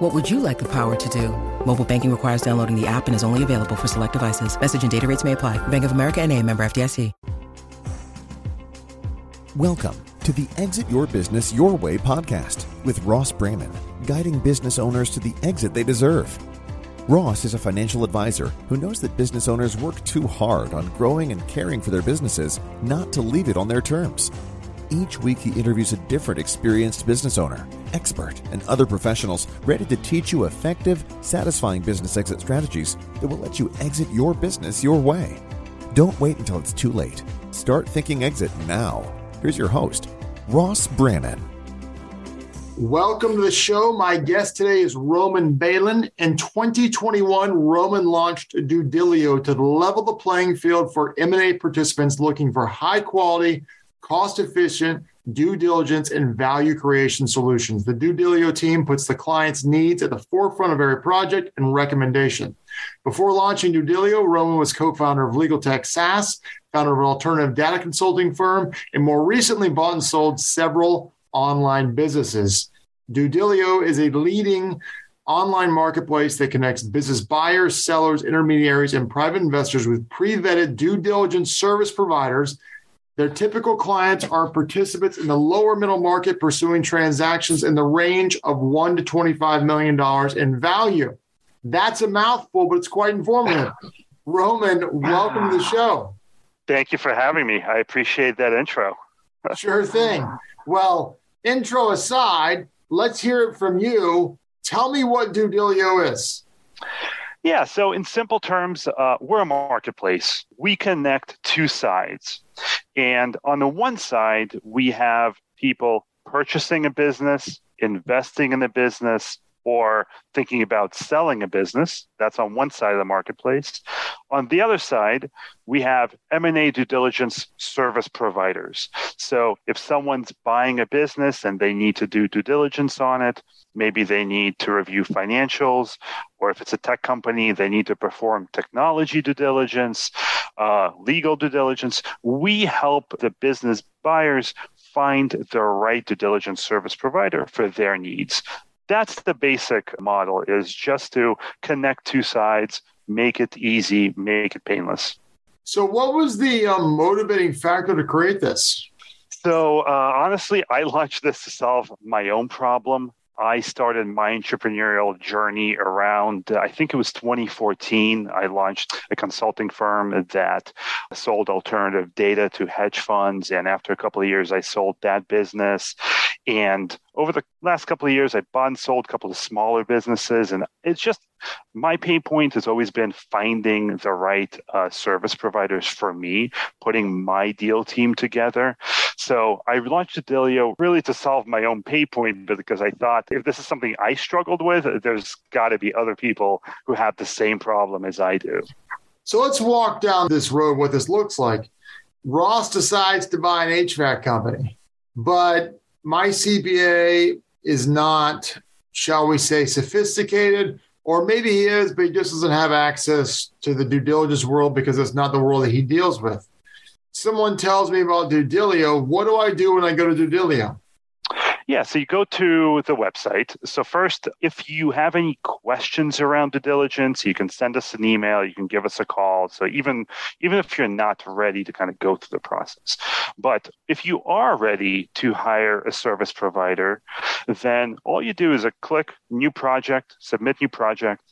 What would you like the power to do? Mobile banking requires downloading the app and is only available for select devices. Message and data rates may apply. Bank of America and a member FDIC. Welcome to the Exit Your Business Your Way podcast with Ross Braman, guiding business owners to the exit they deserve. Ross is a financial advisor who knows that business owners work too hard on growing and caring for their businesses not to leave it on their terms. Each week, he interviews a different experienced business owner, expert, and other professionals ready to teach you effective, satisfying business exit strategies that will let you exit your business your way. Don't wait until it's too late. Start thinking exit now. Here's your host, Ross Brannan. Welcome to the show. My guest today is Roman Beylin. In 2021, Roman launched DueDilio to level the playing field for M&A participants looking for high quality, cost efficient due diligence and value creation solutions. The DueDilio team puts the client's needs at the forefront of every project and recommendation. Before launching DueDilio, Roman was co-founder of Legal Tech SaaS, founder of an alternative data consulting firm, and more recently bought and sold several online businesses. DueDilio is a leading online marketplace that connects business buyers, sellers, intermediaries, and private investors with pre-vetted due diligence service providers their typical clients are participants in the lower middle market pursuing transactions in the range of one to $25 million in value. That's a mouthful, but it's quite informative. Roman, welcome to the ah. show. Thank you for having me. I appreciate that intro. sure thing. Well, intro aside, let's hear it from you. Tell me what DueDilio is. Yeah, so in simple terms, uh, we're a marketplace. We connect two sides. And on the one side, we have people purchasing a business, investing in the business, or thinking about selling a business. That's on one side of the marketplace. On the other side, we have M&A due diligence service providers. So if someone's buying a business and they need to do due diligence on it, maybe they need to review financials, or if it's a tech company, they need to perform technology due diligence, uh, legal due diligence. We help the business buyers find the right due diligence service provider for their needs that's the basic model is just to connect two sides make it easy make it painless so what was the um, motivating factor to create this so uh, honestly i launched this to solve my own problem I started my entrepreneurial journey around, I think it was 2014. I launched a consulting firm that sold alternative data to hedge funds. And after a couple of years, I sold that business. And over the last couple of years, I bought and sold a couple of smaller businesses. And it's just my pain point has always been finding the right uh, service providers for me, putting my deal team together. So I launched DueDilio really to solve my own pain point because I thought if this is something I struggled with, there's got to be other people who have the same problem as I do. So let's walk down this road, what this looks like. Ross decides to buy an HVAC company, but my CPA is not, shall we say, sophisticated, or maybe he is, but he just doesn't have access to the due diligence world because it's not the world that he deals with someone tells me about DueDilio, what do I do when I go to DueDilio? Yeah, so you go to the website. So, first, if you have any questions around due diligence, you can send us an email, you can give us a call. So, even, even if you're not ready to kind of go through the process. But if you are ready to hire a service provider, then all you do is a click new project, submit new project,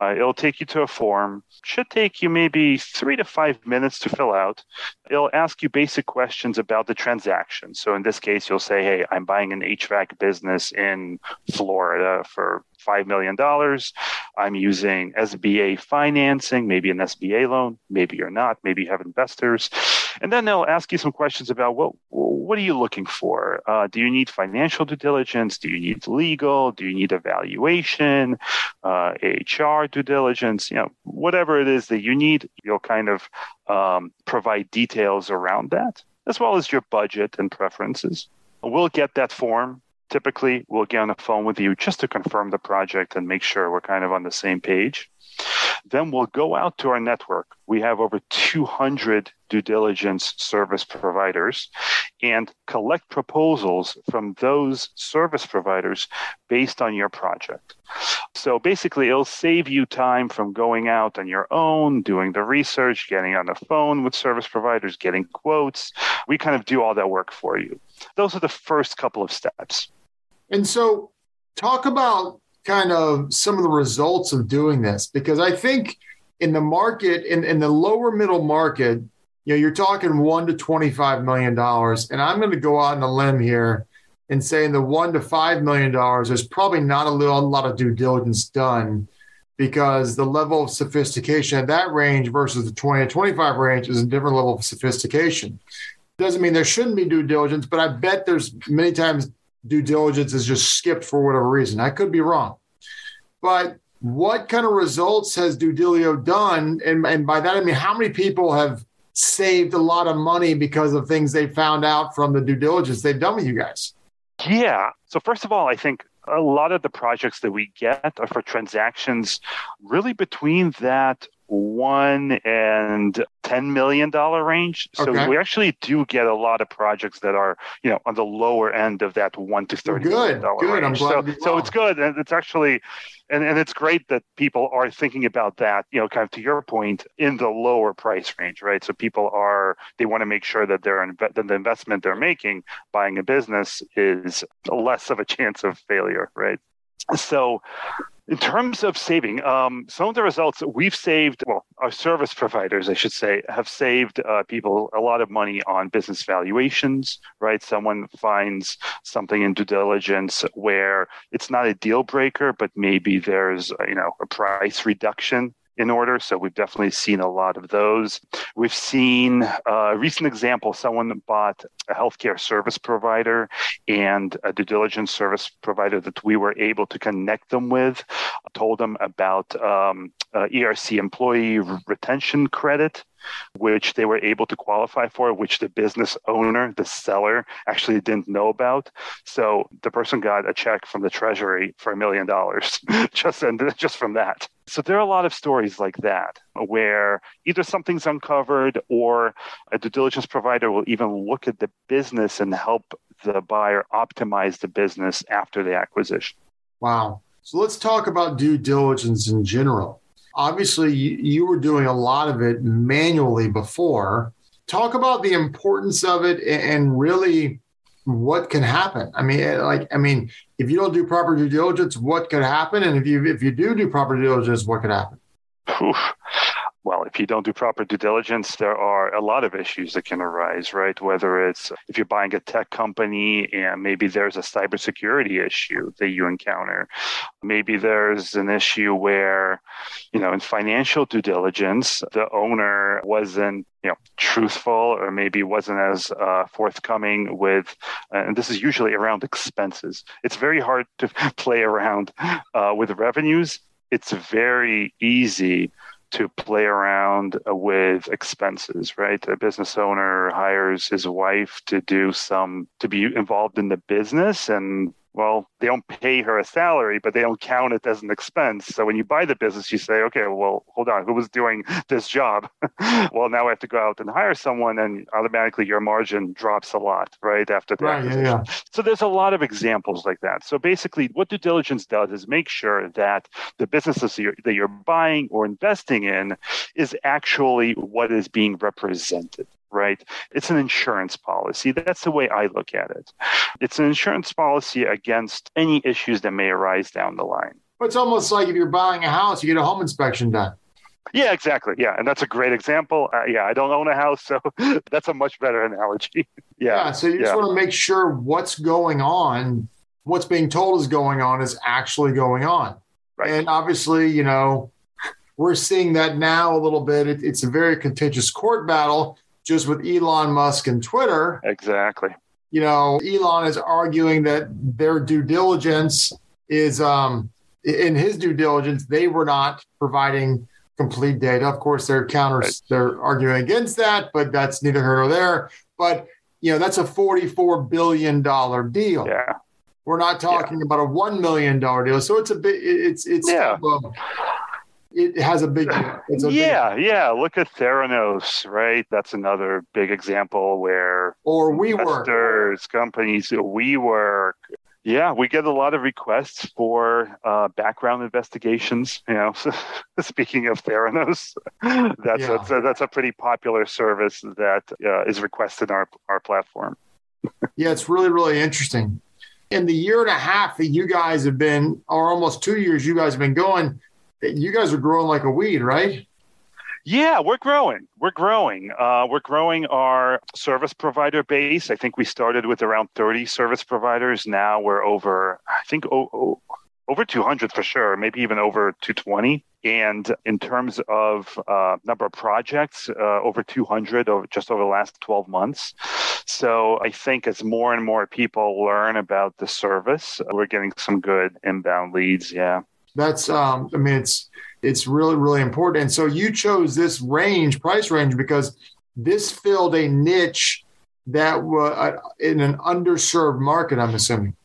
uh, it'll take you to a form. Should take you maybe three to five minutes to fill out. It'll ask you basic questions about the transaction. So in this case, you'll say, "Hey, I'm buying an HVAC business in Florida for $5 million. I'm using SBA financing, maybe an SBA loan, maybe you're not, maybe you have investors. And then they'll ask you some questions about what what are you looking for? Uh, do you need financial due diligence? Do you need legal? Do you need evaluation? Uh, HR due diligence? You know, whatever it is that you need, you'll kind of um, provide details around that, as well as your budget and preferences. We'll get that form typically we'll get on the phone with you just to confirm the project and make sure we're kind of on the same page. Then we'll go out to our network. We have over 200 due diligence service providers and collect proposals from those service providers based on your project. So basically, it'll save you time from going out on your own, doing the research, getting on the phone with service providers, getting quotes. We kind of do all that work for you. Those are the first couple of steps. And so, talk about kind of some of the results of doing this because I think in the market, in, in the lower middle market, you know, you're talking one to $25 million. And I'm going to go out on a limb here and say in the one to $5 million, there's probably not a, little, a lot of due diligence done because the level of sophistication at that range versus the 20 to 25 range is a different level of sophistication. Doesn't mean there shouldn't be due diligence, but I bet there's many times due diligence is just skipped for whatever reason. I could be wrong. But what kind of results has DueDilio done? And, and by that, I mean, how many people have saved a lot of money because of things they found out from the due diligence they've done with you guys? Yeah. So, first of all, I think a lot of the projects that we get are for transactions really between that one and ten million dollar range. So okay. we actually do get a lot of projects that are you know on the lower end of that one to thirty good, dollar good. range. so so it's good, and it's actually. And, and it's great that people are thinking about that, you know, kind of to your point, in the lower price range, right? So people are they want to make sure that their that the investment they're making buying a business is less of a chance of failure, right? So in terms of saving, um, some of the results we've saved, well, our service providers, I should say, have saved uh, people a lot of money on business valuations, right? Someone finds something in due diligence where it's not a deal breaker, but maybe there's, you know, a price reduction in order. So we've definitely seen a lot of those. We've seen uh, a recent example someone bought a healthcare service provider and a due diligence service provider that we were able to connect them with, told them about um, uh, ERC employee retention credit which they were able to qualify for, which the business owner, the seller, actually didn't know about. So the person got a check from the treasury for a million dollars just and just from that. So there are a lot of stories like that where either something's uncovered or a due diligence provider will even look at the business and help the buyer optimize the business after the acquisition. Wow. So let's talk about due diligence in general. Obviously, you, were doing a lot of it manually before. Talk about the importance of it and really what can happen. I mean, eh, like, I mean, if you don't do proper due diligence, what could happen? And if you if you do do proper due diligence, what could happen? Oof well, if you don't do proper due diligence, there are a lot of issues that can arise, right? Whether it's if you're buying a tech company and maybe there's a cybersecurity issue that you encounter. Maybe there's an issue where, you know, in financial due diligence, the owner wasn't you know truthful or maybe wasn't as uh, forthcoming with and this is usually around expenses it's very hard to play around uh, with revenues it's very easy to play around with expenses, right? A business owner hires his wife to do some, to be involved in the business and well, they don't pay her a salary, but they don't count it as an expense. So when you buy the business, you say, okay, well, hold on, who was doing this job? well, now I have to go out and hire someone, and automatically your margin drops a lot, right? After that. Right, yeah, yeah. So there's a lot of examples like that. So basically, what due diligence does is make sure that the businesses that you're, that you're buying or investing in is actually what is being represented right? It's an insurance policy. That's the way I look at it. It's an insurance policy against any issues that may arise down the line. It's almost like if you're buying a house, you get a home inspection done. Yeah, exactly. Yeah, and that's a great example. Uh, yeah, I don't own a house, so that's a much better analogy. yeah. yeah. So you just yeah. want to make sure what's going on, what's being told is going on, is actually going on. Right. And obviously, you know, we're seeing that now a little bit. It, it's a very contentious court battle just with Elon Musk and Twitter. Exactly. You know, Elon is arguing that their due diligence is, um, in his due diligence, they were not providing complete data. Of course, they're counters, right. they're arguing against that, but that's neither here nor there. But you know, that's a forty-four billion dollar deal. Yeah. We're not talking yeah. about a one million dollar deal. So it's a bit. It's it's yeah. Kind of, it has a big. A yeah, big, yeah. Look at Theranos, right? That's another big example where or we WeWork, companies, WeWork. Yeah, we get a lot of requests for uh, background investigations. You know, speaking of Theranos, that's yeah. a, that's a pretty popular service that uh, is requested our our platform. yeah, it's really really interesting. In the year and a half that you guys have been, or almost two years, you guys have been going you guys are growing like a weed, right? Yeah, we're growing. We're growing. Uh, we're growing our service provider base. I think we started with around 30 service providers. Now we're over, I think, oh, oh, over 200 for sure, maybe even over 220. And in terms of uh, number of projects, uh, over 200 over, just over the last 12 months. So I think as more and more people learn about the service, we're getting some good inbound leads. Yeah. That's um, I mean it's it's really really important. And so you chose this range, price range, because this filled a niche that was uh, in an underserved market. I'm assuming.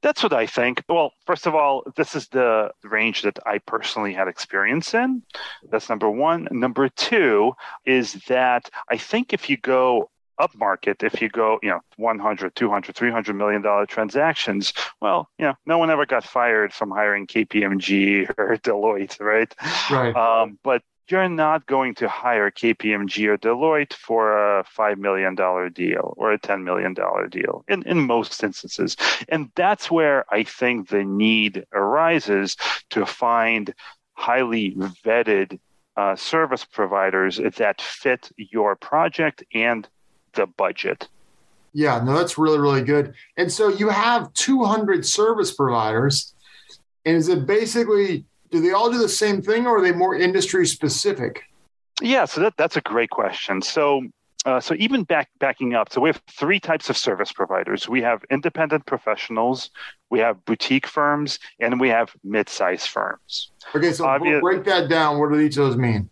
That's what I think. Well, first of all, this is the range that I personally had experience in. That's number one. Number two is that I think if you go upmarket if you go you know 100 200 300 million dollar transactions. Well you know no one ever got fired from hiring kpmg or deloitte right? Right. Um, but you're not going to hire KPMG or Deloitte for a $5 million deal or a $10 million deal in, in most instances. And that's where I think the need arises to find highly vetted uh, service providers that fit your project and the budget. Yeah, no, that's really, really good. And so you have 200 service providers. And is it basically, do they all do the same thing or are they more industry specific? Yeah, so that, that's a great question. So, uh, so even back backing up, so we have three types of service providers. We have independent professionals, we have boutique firms, and we have mid-sized firms. Okay, so Obvious- break that down. What do each of those mean?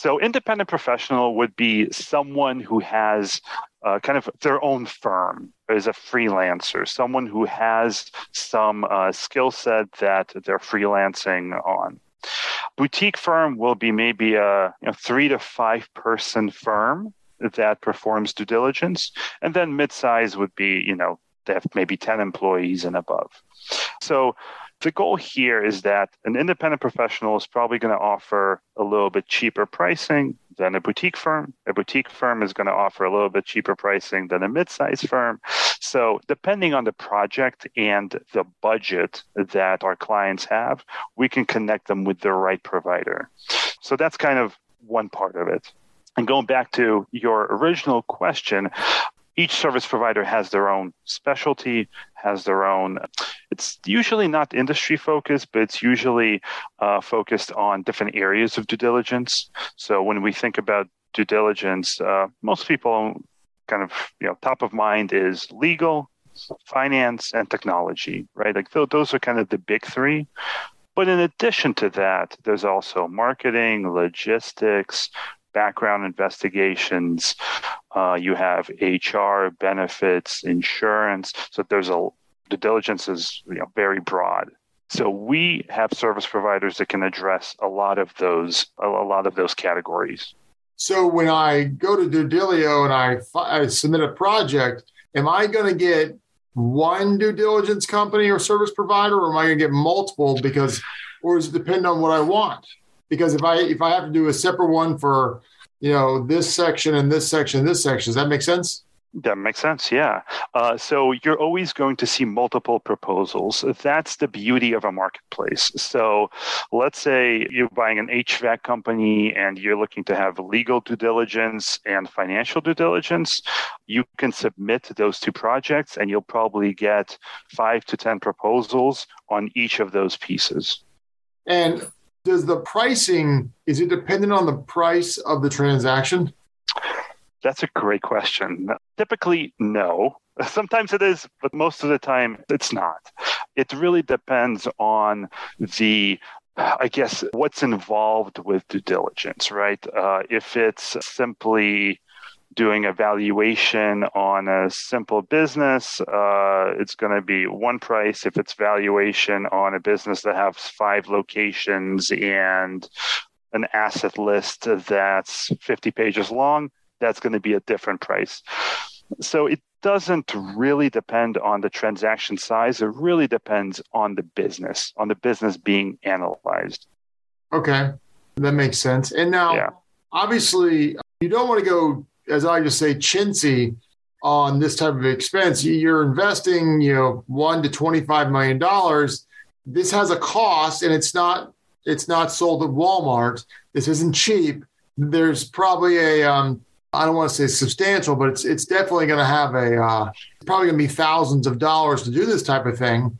So, independent professional would be someone who has uh, kind of their own firm as a freelancer, someone who has some uh, skill set that they're freelancing on. Boutique firm will be maybe a you know, three to five person firm that performs due diligence, and then mid-size would be you know they have maybe 10 employees and above. So the goal here is that an independent professional is probably going to offer a little bit cheaper pricing than a boutique firm. A boutique firm is going to offer a little bit cheaper pricing than a mid-sized firm. So, depending on the project and the budget that our clients have, we can connect them with the right provider. So, that's kind of one part of it. And going back to your original question, each service provider has their own specialty, has their own. It's usually not industry focused, but it's usually uh, focused on different areas of due diligence. So when we think about due diligence, uh, most people kind of you know top of mind is legal, finance, and technology, right? Like those are kind of the big three. But in addition to that, there's also marketing, logistics, background investigations. Uh, you have HR, benefits, insurance. So there's a the diligence is you know very broad. So we have service providers that can address a lot of those a lot of those categories. So when I go to DueDilio and I, I submit a project, am I going to get one due diligence company or service provider, or am I going to get multiple? Because, or does it depend on what I want? Because if I if I have to do a separate one for you know this section and this section and this section, does that make sense? That makes sense, yeah. Uh, so you're always going to see multiple proposals. That's the beauty of a marketplace. So let's say you're buying an HVAC company and you're looking to have legal due diligence and financial due diligence. You can submit those two projects and you'll probably get five to 10 proposals on each of those pieces. And does the pricing is it dependent on the price of the transaction? That's a great question. Typically, no. Sometimes it is, but most of the time it's not. It really depends on the I guess what's involved with due diligence, right? Uh, if it's simply doing a valuation on a simple business, uh, it's going to be one price. If it's valuation on a business that has five locations and an asset list that's 50 pages long, that's going to be a different price. So it doesn't really depend on the transaction size. It really depends on the business, on the business being analyzed. Okay, that makes sense. And now, yeah. obviously, you don't want to go, as I just say, chintzy on this type of expense. You're investing, you know, one to twenty-five million dollars. This has a cost, and it's not it's not sold at Walmart. This isn't cheap. There's probably a um, I don't want to say substantial, but it's it's definitely going to have a uh, probably going to be thousands of dollars to do this type of thing,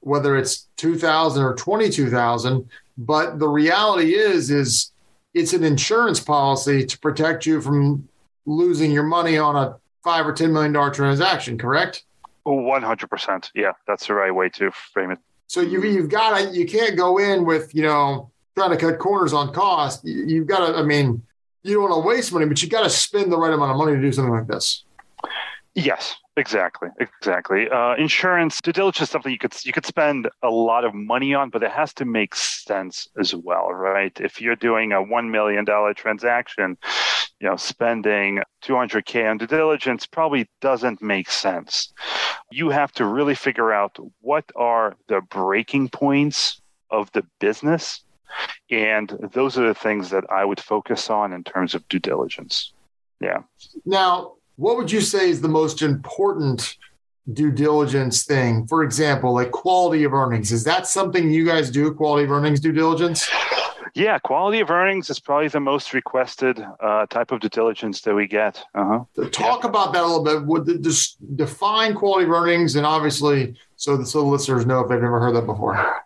whether it's two thousand or twenty two thousand. But the reality is, is it's an insurance policy to protect you from losing your money on a five or ten million dollar transaction. Correct? One hundred percent. Yeah, that's the right way to frame it. So you you've got to you can't go in with you know trying to cut corners on cost. You've got to. I mean you don't want to waste money, but you got to spend the right amount of money to do something like this. Yes, exactly, exactly. Uh, insurance due diligence is something you could you could spend a lot of money on, but it has to make sense as well, right? If you're doing a one million dollar transaction, you know, spending 200k on due diligence probably doesn't make sense. You have to really figure out what are the breaking points of the business and those are the things that I would focus on in terms of due diligence. Yeah. Now, what would you say is the most important due diligence thing? For example, like quality of earnings. Is that something you guys do, quality of earnings due diligence? Yeah, quality of earnings is probably the most requested uh, type of due diligence that we get. Uh-huh. Talk yeah. about that a little bit. Would just define quality of earnings, and obviously, so the, so listeners know if they've never heard that before.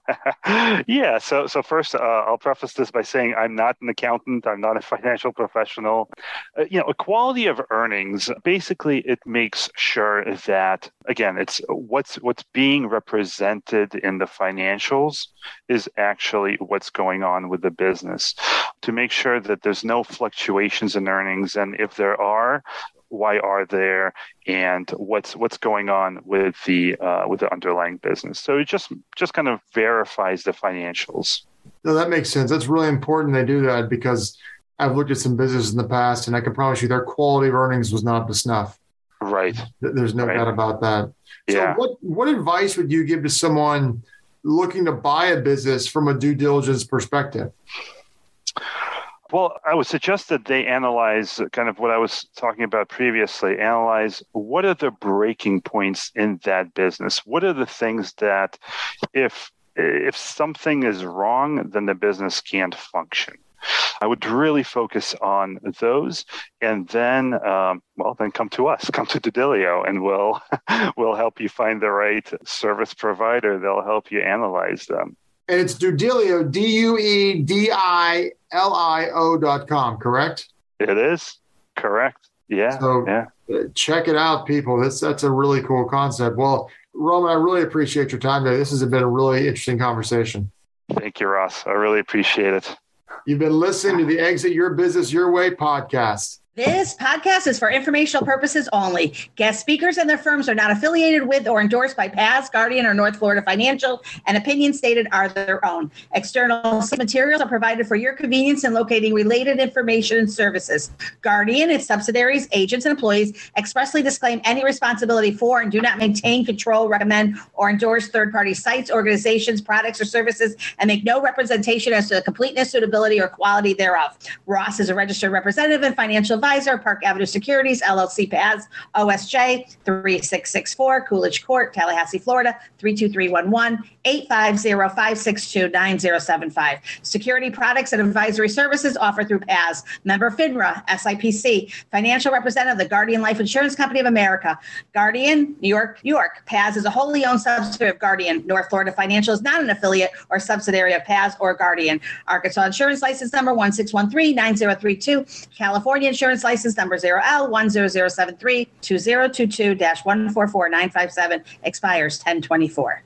yeah. So so first, uh, I'll preface this by saying I'm not an accountant. I'm not a financial professional. Uh, you know, a quality of earnings basically it makes sure that again, it's what's what's being represented in the financials is actually what's going on with the business to make sure that there's no fluctuations in earnings, and if there are, why are there and what's what's going on with the uh, with the underlying business. So it just just kind of verifies the financials. No that makes sense. That's really important they do that because i've looked at some businesses in the past and i can promise you their quality of earnings was not up to snuff. Right. There's no right. doubt about that. So yeah. what what advice would you give to someone looking to buy a business from a due diligence perspective well, I would suggest that they analyze kind of what I was talking about previously. Analyze what are the breaking points in that business? What are the things that, if if something is wrong, then the business can't function. I would really focus on those, and then, um, well, then come to us, come to DueDilio, and we'll we'll help you find the right service provider. They'll help you analyze them and it's DueDilio, D U E D I L I O dot com, correct? It is correct. Yeah. So yeah. Uh, check it out, people. That's that's a really cool concept. Well, Roman, I really appreciate your time today. This has been a really interesting conversation. Thank you, Ross. I really appreciate it. You've been listening to the Exit Your Business Your Way podcast. This podcast is for informational purposes only. Guest speakers and their firms are not affiliated with or endorsed by PAS, Guardian, or North Florida Financial, and opinions stated are their own. External materials are provided for your convenience in locating related information and services. Guardian, its subsidiaries, agents, and employees expressly disclaim any responsibility for and do not maintain, control, recommend, or endorse third party sites, organizations, products, or services, and make no representation as to the completeness, suitability, or quality thereof. Ross is a registered representative and financial advisor, Park Avenue Securities, LLC PAS, OSJ 3664, Coolidge Court, Tallahassee, Florida 32311, 850-562-9075. Security products and advisory services offered through PAS, member FINRA, SIPC, financial representative of the Guardian Life Insurance Company of America, Guardian, New York, New York. PAS is a wholly owned subsidiary of Guardian. North Florida Financial is not an affiliate or subsidiary of PAS or Guardian. Arkansas Insurance License Number 1613-9032, California Insurance Insurance License Number 0L10073 2022 144957 expires 1024.